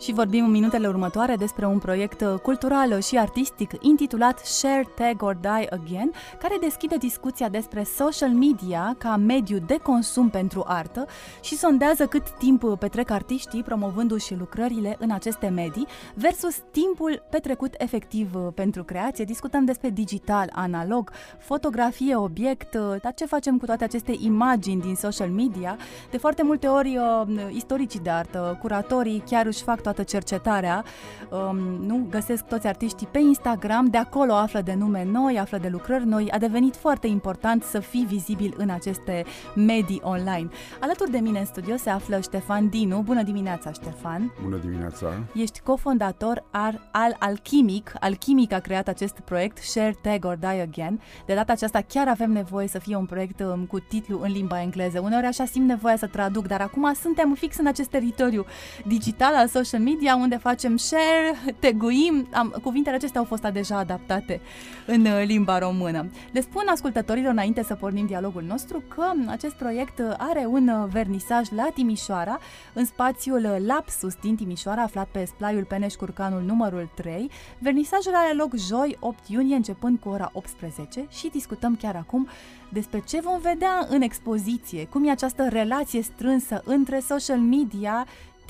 Și vorbim în minutele următoare despre un proiect uh, cultural și artistic intitulat Share, Tag or Die Again, care deschide discuția despre social media ca mediu de consum pentru artă și sondează cât timp petrec artiștii promovându-și lucrările în aceste medii versus timpul petrecut efectiv uh, pentru creație. Discutăm despre digital, analog, fotografie, obiect, uh, dar ce facem cu toate aceste imagini din social media? De foarte multe ori istoricii de artă, curatorii chiar își fac toată cercetarea, um, nu găsesc toți artiștii pe Instagram, de acolo află de nume noi, află de lucrări noi, a devenit foarte important să fii vizibil în aceste medii online. Alături de mine în studio se află Ștefan Dinu. Bună dimineața, Ștefan! Bună dimineața! Ești cofondator al, al Alchimic. Alchimic a creat acest proiect Share, Tag or Die Again. De data aceasta chiar avem nevoie să fie un proiect um, cu titlu în limba engleză. Uneori așa simt nevoia să traduc, dar acum suntem fix în acest teritoriu digital al social social media unde facem share, teguim, am, cuvintele acestea au fost deja adaptate în uh, limba română. Le spun ascultătorilor înainte să pornim dialogul nostru că acest proiect uh, are un uh, vernisaj la Timișoara, în spațiul Lapsus din Timișoara, aflat pe splaiul Peneș Curcanul numărul 3. Vernisajul are loc joi 8 iunie începând cu ora 18 și discutăm chiar acum despre ce vom vedea în expoziție, cum e această relație strânsă între social media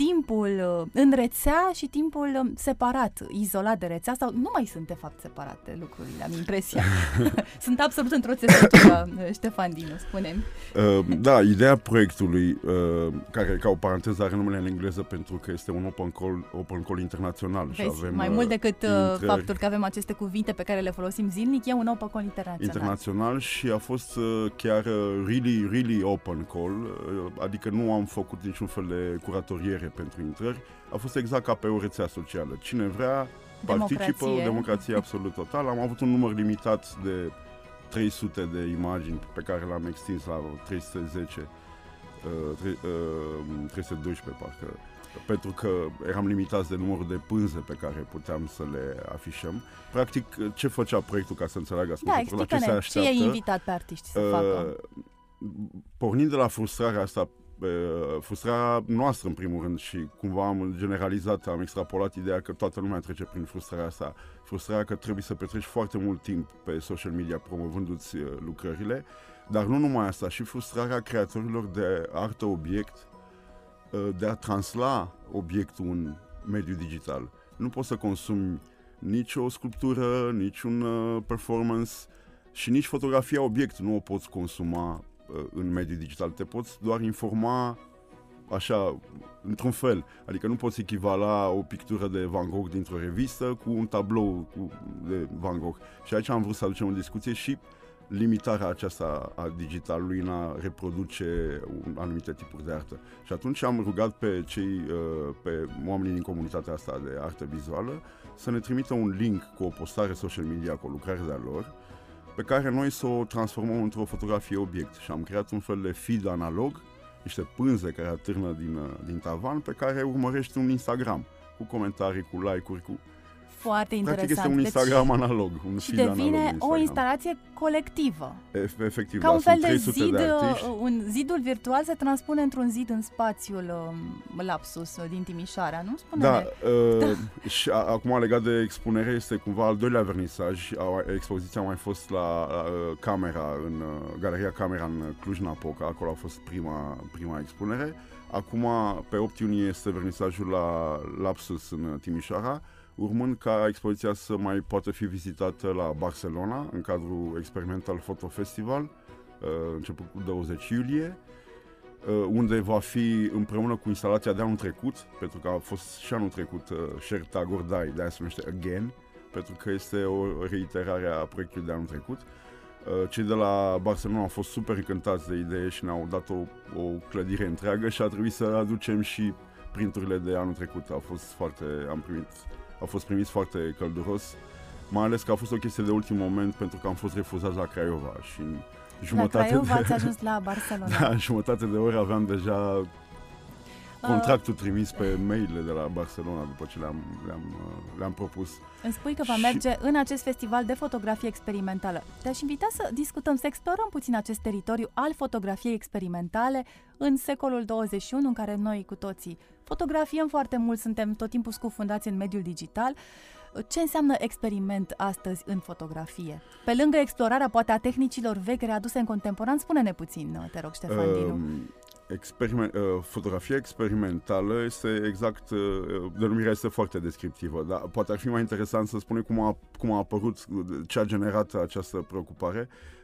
timpul uh, în rețea și timpul um, separat, izolat de rețea sau nu mai sunt de fapt separate lucrurile, am impresia. sunt absolut într-o țesătură, uh, Ștefan Dinu, spune uh, Da, ideea proiectului, uh, care ca o paranteză are numele în engleză pentru că este un open call, open call internațional. Vezi, și avem, mai mult decât uh, faptul că avem aceste cuvinte pe care le folosim zilnic, e un open call internațional. Internațional și a fost uh, chiar uh, really, really open call, uh, adică nu am făcut niciun fel de curatoriere pentru intrări, a fost exact ca pe o rețea socială. Cine vrea, participă, democrație, democrație absolut total. Am avut un număr limitat de 300 de imagini pe care l-am extins la 310, uh, 3, uh, 312 parcă, pentru că eram limitați de numărul de pânze pe care puteam să le afișăm. Practic, ce făcea proiectul ca să înțeleagă da, la ce se așteaptă? Ce ai invitat pe artiști să uh, facă? Pornind de la frustrarea asta frustrarea noastră în primul rând și cumva am generalizat, am extrapolat ideea că toată lumea trece prin frustrarea asta, frustrarea că trebuie să petreci foarte mult timp pe social media promovându-ți uh, lucrările, dar nu numai asta, și frustrarea creatorilor de artă obiect uh, de a transla obiectul în mediul digital. Nu poți să consumi nici o sculptură, nici un uh, performance și nici fotografia obiect nu o poți consuma Uh, în mediul digital. Te poți doar informa așa, într-un fel. Adică nu poți echivala o pictură de Van Gogh dintr-o revistă cu un tablou cu, de Van Gogh. Și aici am vrut să aducem o discuție și limitarea aceasta a digitalului în a reproduce anumite tipuri de artă. Și atunci am rugat pe cei, uh, pe oamenii din comunitatea asta de artă vizuală să ne trimită un link cu o postare social media cu o lucrare de-a lor pe care noi să o transformăm într-o fotografie obiect. Și am creat un fel de feed analog, niște pânze care atârnă din, din tavan pe care urmărești un Instagram cu comentarii, cu like-uri, cu foarte interesant. Practic este un deci Instagram deci, analog, un Și devine o instalație colectivă. E, efectiv, Ca da, un fel de zid, de uh, un zidul virtual se transpune într-un zid în spațiul um, Lapsus uh, din Timișoara, nu? spune da, uh, da, și a, acum legat de expunere este cumva al doilea vernisaj. Expoziția a mai fost la uh, Camera, în uh, Galeria Camera în Cluj-Napoca, acolo a fost prima, prima expunere. Acum, pe 8 iunie, este vernisajul la Lapsus în Timișoara urmând ca expoziția să mai poată fi vizitată la Barcelona, în cadrul Experimental Photo Festival, uh, început cu 20 iulie, uh, unde va fi împreună cu instalația de anul trecut, pentru că a fost și anul trecut uh, Share Tag or Die, de aia se numește Again, pentru că este o reiterare a proiectului de anul trecut. Cei de la Barcelona au fost super încântați de idee și ne-au dat o, o clădire întreagă și a trebuit să aducem și printurile de anul trecut. A fost foarte, am primit a fost primit foarte călduros, mai ales că a fost o chestie de ultim moment pentru că am fost refuzați la Craiova și în jumătate la Craiova de... ați ajuns la Barcelona. Da, în jumătate de oră aveam deja contractul trimis pe mail de la Barcelona după ce le-am, le-am, le-am propus. Îmi spui că va și... merge în acest festival de fotografie experimentală. Te-aș invita să discutăm, să explorăm puțin acest teritoriu al fotografiei experimentale în secolul 21, în care noi cu toții fotografiem foarte mult, suntem tot timpul scufundați în mediul digital. Ce înseamnă experiment astăzi în fotografie? Pe lângă explorarea poate a tehnicilor vechi readuse în contemporan, spune-ne puțin, te rog, Ștefan Dinu. Um, experiment, uh, fotografia experimentală este exact, uh, denumirea este foarte descriptivă, dar poate ar fi mai interesant să spunem cum a, cum a apărut, ce a generat această preocupare. Uh,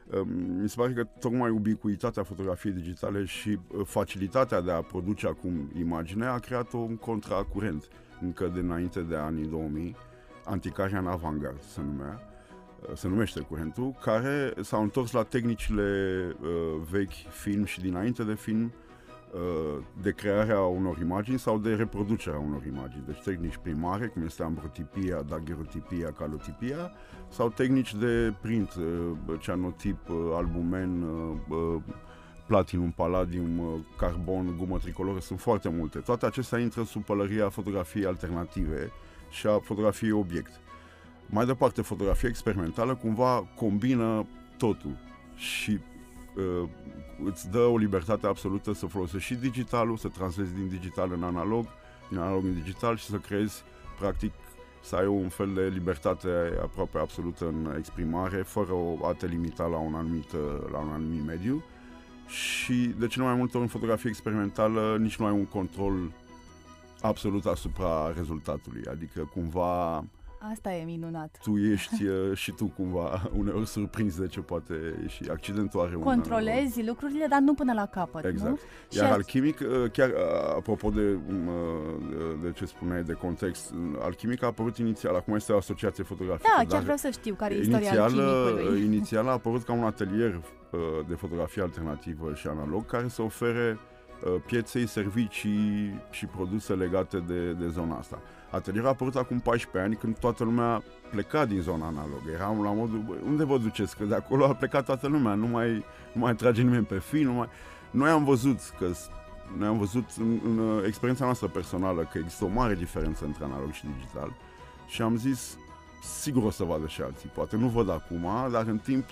mi se pare că tocmai ubicuitatea fotografiei digitale și uh, facilitatea de a produce acum imagine a creat un contracurent încă dinainte de anii 2000, Anticarian Avantgard se numea, uh, se numește curentul, care s-au întors la tehnicile uh, vechi film și dinainte de film Uh, de crearea unor imagini sau de reproducerea unor imagini. Deci tehnici primare, cum este ambrotipia, daguerotipia, calotipia, sau tehnici de print, uh, cianotip, uh, albumen, platinum, palladium, carbon, gumă tricoloră, sunt foarte multe. Toate acestea intră sub pălăria fotografiei alternative și a fotografiei obiect. Mai departe, fotografia experimentală cumva combină totul și uh, îți dă o libertate absolută să folosești și digitalul, să translezi din digital în analog, din analog în digital și să creezi, practic, să ai un fel de libertate aproape absolută în exprimare, fără a te limita la un anumit, la un anumit mediu. Și de cele mai multe ori în fotografie experimentală nici nu ai un control absolut asupra rezultatului. Adică cumva Asta e minunat. Tu ești uh, și tu cumva uneori surprins de ce poate ieși. Accidentul are Controlezi un, lucrurile, dar nu până la capăt, Exact. Nu? Iar și alchimic, uh, chiar uh, apropo de, de ce spuneai de context, alchimic a apărut inițial, acum este o asociație fotografică. Da, chiar vreau să știu care e istoria inițial, alchimicului. Inițial a apărut ca un atelier de fotografie alternativă și analog care să ofere pieței servicii și produse legate de, de zona asta. Atelierul a apărut acum 14 ani când toată lumea pleca din zona analogă. Eram la modul, bă, unde vă duceți? Că de acolo a plecat toată lumea, nu mai, nu mai trage nimeni pe film. Nu mai... Noi am văzut că noi am văzut în, în uh, experiența noastră personală că există o mare diferență între analog și digital și am zis, sigur o să vadă și alții. Poate nu văd acum, dar în timp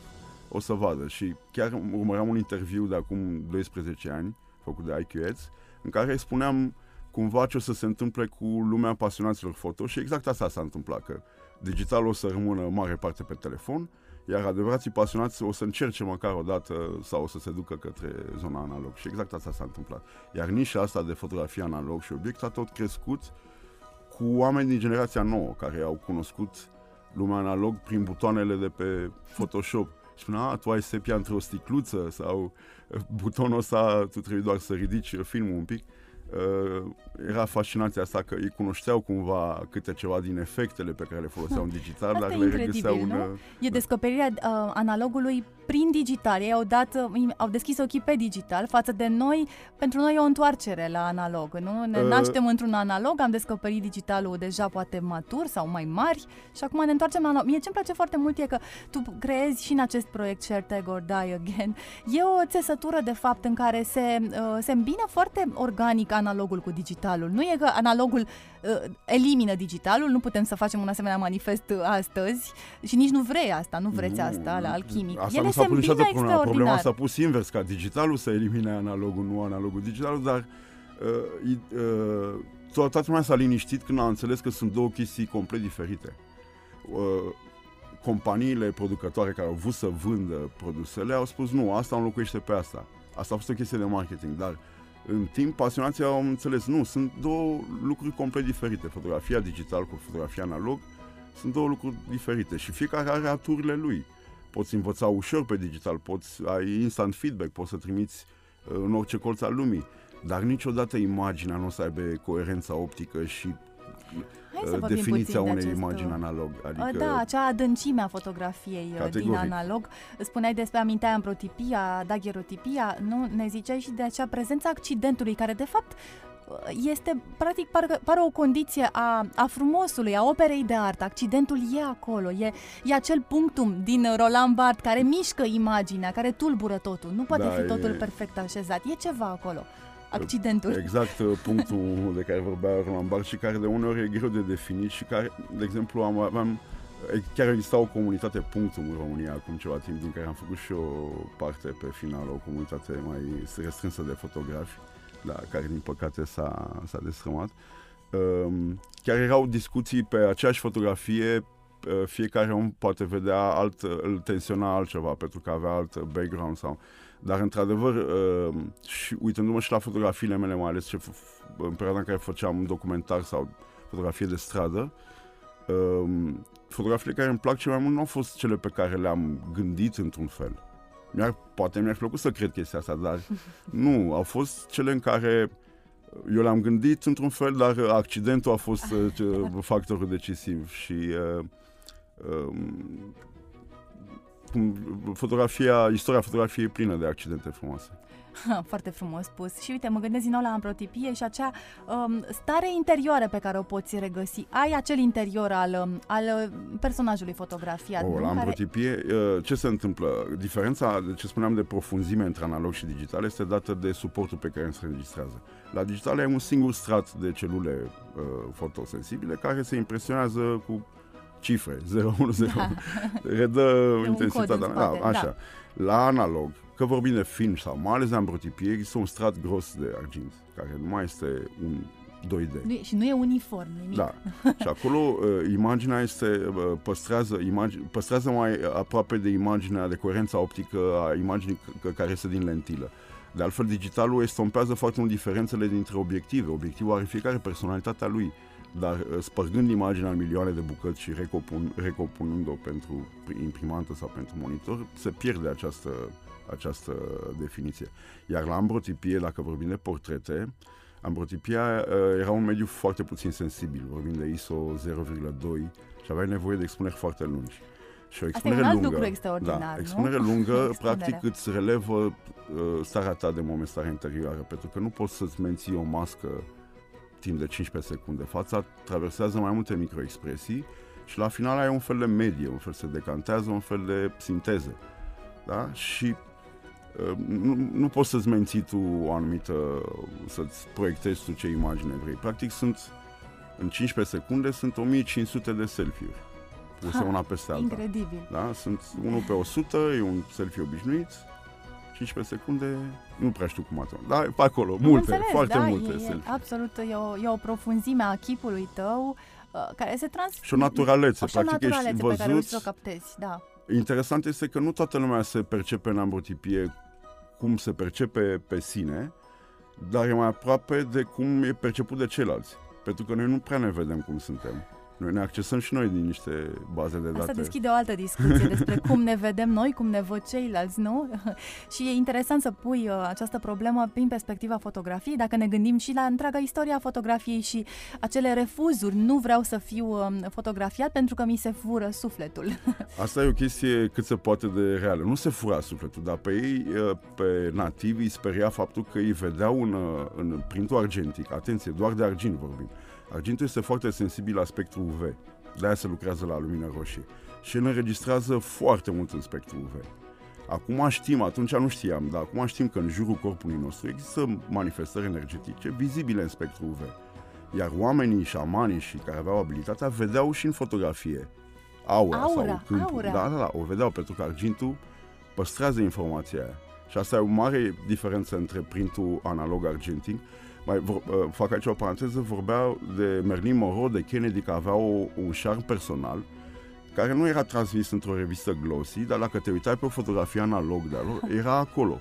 o să vadă. Și chiar urmăream un interviu de acum 12 ani, făcut de IQ Ads, în care spuneam cumva ce o să se întâmple cu lumea pasionaților foto și exact asta s-a întâmplat, că digitalul o să rămână mare parte pe telefon, iar adevărații pasionați o să încerce măcar o dată sau o să se ducă către zona analog și exact asta s-a întâmplat. Iar nișa asta de fotografie analog și obiect a tot crescut cu oameni din generația nouă care au cunoscut lumea analog prin butoanele de pe Photoshop. Și spunea, tu ai sepia într-o sticluță sau butonul ăsta, tu trebuie doar să ridici filmul un pic uh, era fascinația asta că ei cunoșteau cumva câte ceva din efectele pe care le foloseau în digital, Asta dar le regăseau în... Nu? E descoperirea uh, analogului prin digital. Ei au, dat, uh, au deschis ochii pe digital față de noi. Pentru noi e o întoarcere la analog. Nu? Ne uh, naștem într-un analog, am descoperit digitalul deja poate matur sau mai mari și acum ne întoarcem la analog. Mie ce-mi place foarte mult e că tu creezi și în acest proiect Share Tag or Die Again. E o țesătură de fapt în care se, uh, se îmbină foarte organic analogul cu digitalul. Nu e că analogul uh, elimină digitalul, nu putem să facem un asemenea manifest astăzi și nici nu vrei asta, nu vreți nu, asta la alchimic. Asta Ele nu s-a pus niciodată problema. Problema s-a pus invers, ca digitalul să elimine analogul, nu analogul digitalul, dar uh, uh, toată lumea s-a liniștit când a înțeles că sunt două chestii complet diferite. Uh, companiile producătoare care au vrut să vândă produsele au spus nu, asta înlocuiește pe asta. Asta a fost o chestie de marketing, dar în timp pasionații au înțeles, nu, sunt două lucruri complet diferite. Fotografia digital cu fotografia analog sunt două lucruri diferite și fiecare are aturile lui. Poți învăța ușor pe digital, poți ai instant feedback, poți să trimiți uh, în orice colț al lumii, dar niciodată imaginea nu o să aibă coerența optică și Uh, definiția unei de imagini uh, analog. Adică da, acea adâncime a fotografiei uh, categoric. din analog. Spuneai despre amintea ambrotipia, dagherotipia, nu? Ne ziceai și de acea prezență accidentului, care de fapt este practic parcă, pare o condiție a, a frumosului, a operei de artă. Accidentul e acolo, e, e acel punctum din Roland Barthes care mișcă imaginea, care tulbură totul. Nu poate da, fi totul e... perfect așezat. E ceva acolo. accidentul. Exact uh, punctul de care vorbea Roland Barthes și care de uneori e greu de definit și care, de exemplu, am, aveam chiar exista o comunitate punctum în România acum ceva timp, din care am făcut și o parte pe final, o comunitate mai restrânsă de fotografi, da, care din păcate s-a, s-a destrămat. Um, chiar erau discuții pe aceeași fotografie, uh, fiecare om poate vedea alt, îl tensiona altceva, pentru că avea alt background sau... Dar, într-adevăr, uh, și uitându-mă și la fotografiile mele, mai ales ce, în perioada în care făceam un documentar sau fotografie de stradă, um, fotografiile care îmi plac cel mai mult nu au fost cele pe care le-am gândit într-un fel. Mi-ar, poate mi-ar plăcut să cred chestia asta, dar nu, au fost cele în care eu le-am gândit într-un fel, dar accidentul a fost uh, factorul decisiv și uh, uh, fotografia, istoria fotografiei e plină de accidente frumoase. Foarte frumos spus. Și uite, mă gândesc din nou la ambrotipie și acea um, stare interioară pe care o poți regăsi. Ai acel interior al, um, al uh, personajului fotografiat. Oh, la ambrotipie, care... Uh, ce se întâmplă? Diferența, de ce spuneam de profunzime între analog și digital este dată de suportul pe care se înregistrează. La digital ai un singur strat de celule uh, fotosensibile care se impresionează cu cifre, 010, da. redă intensitatea. Da, așa. Da. La analog, că vorbim de film sau mai ales de ambrotipie, există un strat gros de argint, care nu mai este un 2D. Nu, și nu e uniform nimic. Da. și acolo uh, imaginea este, uh, păstrează, imagi, păstrează mai aproape de imaginea, de coerența optică a imaginii care este din lentilă. De altfel, digitalul estompează foarte mult diferențele dintre obiective. Obiectivul are fiecare personalitatea lui, dar uh, spărgând imaginea în milioane de bucăți și recopun, recopunând-o pentru imprimantă sau pentru monitor, se pierde această această definiție. Iar la ambrotipie, dacă vorbim de portrete, ambrotipia uh, era un mediu foarte puțin sensibil, vorbim de ISO 0,2 și aveai nevoie de expuneri foarte lungi. Și o expunere Asta e un alt lungă, lucru extraordinar, da, expunere nu? lungă, practic îți relevă uh, starea ta de moment, starea interioară, pentru că nu poți să-ți menții o mască timp de 15 secunde. Fața traversează mai multe microexpresii și la final ai un fel de medie, un fel se decantează, un fel de sinteză. Da? Și nu, nu poți să-ți menții tu o anumită, să-ți proiectezi tu ce imagine vrei. Practic sunt, în 15 secunde, sunt 1500 de selfie-uri puse ha, una peste alta. Incredibil. Da? Sunt unul pe 100, e un selfie obișnuit, 15 secunde, nu prea știu cum atunci. Dar pe acolo, multe, înțeles, foarte da, multe e, selfie. Absolut, e o, e o profunzime a chipului tău uh, care se trans... Și o naturalețe, o practic o naturalețe ești văzut. pe care o captezi, da. Interesant este că nu toată lumea se percepe în ambrotipie cum se percepe pe sine, dar e mai aproape de cum e perceput de ceilalți. Pentru că noi nu prea ne vedem cum suntem. Noi ne accesăm și noi din niște baze de date. Asta deschide o altă discuție despre cum ne vedem noi, cum ne văd ceilalți, nu? și e interesant să pui uh, această problemă prin perspectiva fotografiei, dacă ne gândim și la întreaga istoria fotografiei și acele refuzuri. Nu vreau să fiu uh, fotografiat pentru că mi se fură sufletul. Asta e o chestie cât se poate de reală. Nu se fura sufletul, dar pe ei, uh, pe nativi, îi speria faptul că îi vedeau în, uh, în printul argentic. Atenție, doar de argint vorbim Argintul este foarte sensibil la spectru UV, de-aia se lucrează la lumină roșie și îl înregistrează foarte mult în spectru UV. Acum știm, atunci nu știam, dar acum știm că în jurul corpului nostru există manifestări energetice vizibile în spectru UV. Iar oamenii, șamanii și care aveau abilitatea vedeau și în fotografie aura, aura sau câmpul. Aura. Da, da, da, o vedeau pentru că argintul păstrează informația aia. Și asta e o mare diferență între printul analog argentic mai vor, uh, fac aici o paranteză, vorbea de Merlin Monroe, de Kennedy, că avea o, un șarm personal care nu era transmis într-o revistă glossy, dar dacă te uitai pe o fotografie analog de lor, era acolo.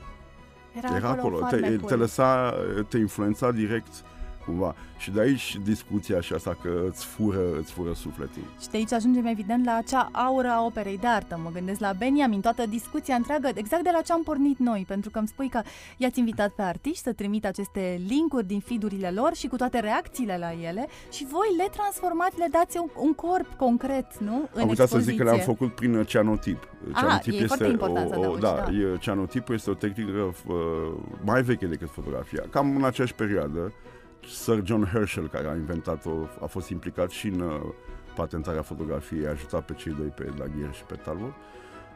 Era, era acolo, acolo. Te, te lăsa, te influența direct cumva. Și de aici discuția și asta că îți fură, îți fură sufletul. Și de aici ajungem evident la acea aură a operei de artă. Mă gândesc la Benjamin, toată discuția întreagă, exact de la ce am pornit noi, pentru că îmi spui că i-ați invitat pe artiști să trimit aceste linkuri din feed lor și cu toate reacțiile la ele și voi le transformați, le dați un, un corp concret, nu? În am uitat să zic că le-am făcut prin cianotip. Cianotip Aha, este o, o, da, da. cianotipul este o tehnică uh, mai veche decât fotografia, cam în aceeași perioadă Sir John Herschel, care a inventat-o, a fost implicat și în uh, patentarea fotografiei, a ajutat pe cei doi, pe Daguerre și pe Talbot.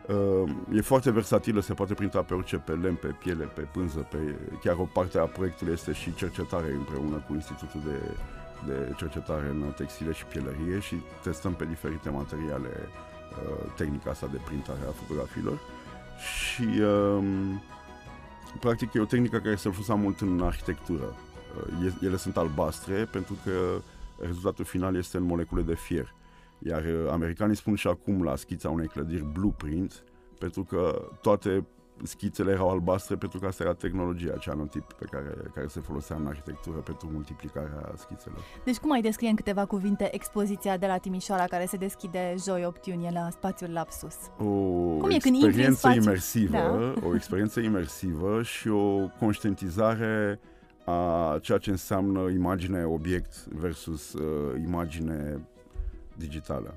Uh, e foarte versatilă, se poate printa pe orice, pe lemn, pe piele, pe pânză, pe... chiar o parte a proiectului este și cercetare împreună cu Institutul de, de Cercetare în Textile și Pielărie și testăm pe diferite materiale uh, tehnica asta de printare a fotografiilor și um, practic e o tehnică care se folosa mult în arhitectură. Uh, ele sunt albastre pentru că rezultatul final este în molecule de fier. Iar uh, americanii spun și acum la schița unei clădiri blueprint, pentru că toate schițele erau albastre pentru că asta era tehnologia, ceanotip pe care, care se folosea în arhitectură pentru multiplicarea schițelor. Deci cum ai descrie în câteva cuvinte expoziția de la Timișoara care se deschide joi 8 iunie la spațiul Lapsus? O cum experiență imersivă, da? o experiență imersivă și o conștientizare a ceea ce înseamnă imagine obiect versus uh, imagine digitală.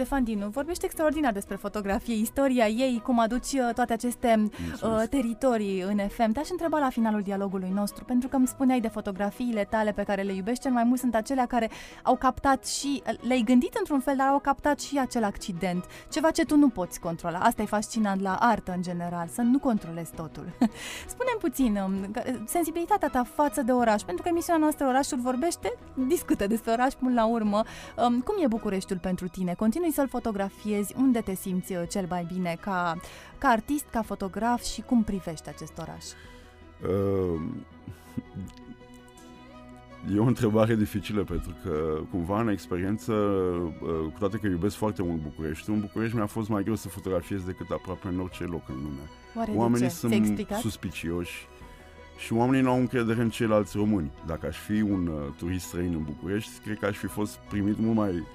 Ștefan Dinu vorbește extraordinar despre fotografie, istoria ei, cum aduci uh, toate aceste uh, teritorii în FM. Te-aș întreba la finalul dialogului nostru, pentru că îmi spuneai de fotografiile tale pe care le iubești cel mai mult sunt acelea care au captat și, uh, le-ai gândit într-un fel, dar au captat și acel accident, ceva ce tu nu poți controla. Asta e fascinant la artă în general, să nu controlezi totul. spune puțin, um, sensibilitatea ta față de oraș, pentru că emisiunea noastră Orașul vorbește, discută despre oraș până la urmă. Um, cum e Bucureștiul pentru tine? Continui să-l fotografiezi, unde te simți uh, cel mai bine ca, ca artist, ca fotograf și cum privești acest oraș? Uh, E o întrebare dificilă pentru că cumva în experiență, uh, cu toate că iubesc foarte mult București, în București mi-a fost mai greu să fotografiez decât aproape în orice loc în lume. Oare oamenii sunt suspicioși și oamenii nu au încredere în ceilalți români. Dacă aș fi un uh, turist străin în București, cred că aș fi fost primit mult mai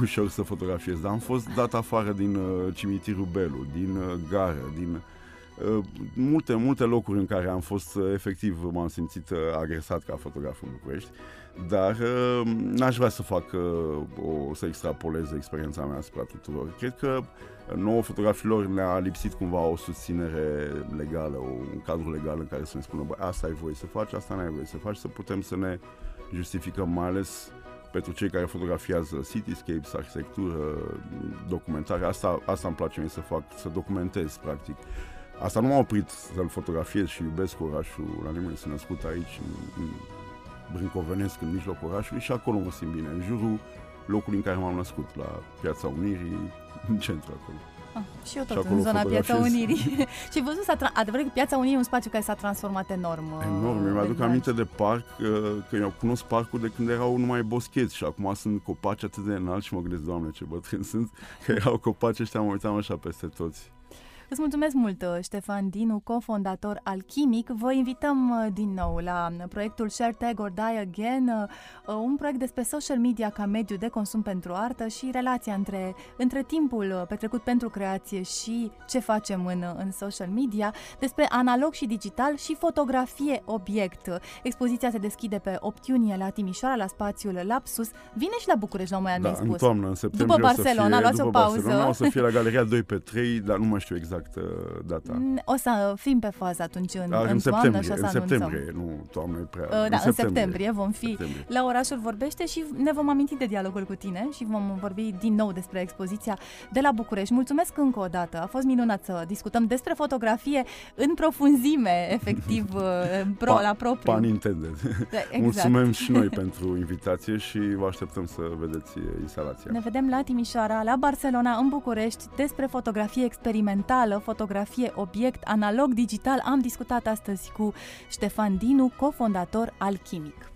ușor să fotografiez, dar am fost dat afară din uh, cimitirul Belu, din uh, gară, din uh, multe, multe locuri în care am fost uh, efectiv, m-am simțit uh, agresat ca fotograf în București, dar uh, n-aș vrea să fac uh, o, să extrapolez experiența mea asupra tuturor. Cred că nouă fotografilor ne-a lipsit cumva o susținere legală, o, un cadru legal în care să ne spună, bă, asta ai voie să faci, asta n-ai voie să faci, să putem să ne justificăm, mai ales pentru cei care fotografiază cityscapes, arhitectură, documentare, asta, asta îmi place mie să fac, să documentez, practic. Asta nu m-a oprit să-l fotografiez și iubesc orașul la nimeni, sunt născut aici, în, în Brâncovenesc, în mijlocul orașului și acolo mă simt bine, în jurul locului în care m-am născut, la Piața Unirii, în centru acolo. Ah, și eu tot și în zona Piața Unirii. și ai văzut, tra- adevărat că Piața Unirii e un spațiu care s-a transformat enorm. Enorm, mi aduc aminte de parc, uh, că eu cunosc parcul de când erau numai boscheți și acum sunt copaci atât de înalți și mă gândesc, Doamne, ce bătrân sunt, că erau copaci ăștia, mă uitam așa peste toți. Îți mulțumesc mult, uh, Ștefan Dinu, cofondator al Chimic. Vă invităm uh, din nou la proiectul Share Tag or Die Again, uh, un proiect despre social media ca mediu de consum pentru artă și relația între, între timpul petrecut pentru creație și ce facem în, în social media, despre analog și digital și fotografie obiect. Expoziția se deschide pe 8 iunie la Timișoara, la spațiul Lapsus. Vine și la București, la un moment da, spus. în toamnă, în septembrie După Barcelona, luați o pauză. Barcelona, o să fie la Galeria 2 pe 3, dar nu mai știu exact exact uh, data. O să fim pe fază atunci în, Dar în, în septembrie, și o să în septembrie, nu toamnă e prea. Uh, da, în septembrie. în septembrie vom fi septembrie. la Orașul Vorbește și ne vom aminti de dialogul cu tine și vom vorbi din nou despre expoziția de la București. Mulțumesc încă o dată, a fost minunat să discutăm despre fotografie în profunzime, efectiv, uh, pro, pa, la propriu. Pan intended. Da, exact. Mulțumim și noi pentru invitație și vă așteptăm să vedeți instalația. Ne vedem la Timișoara, la Barcelona, în București, despre fotografie experimentală, fotografie obiect analog digital am discutat astăzi cu Ștefan Dinu, cofondator al Chimic.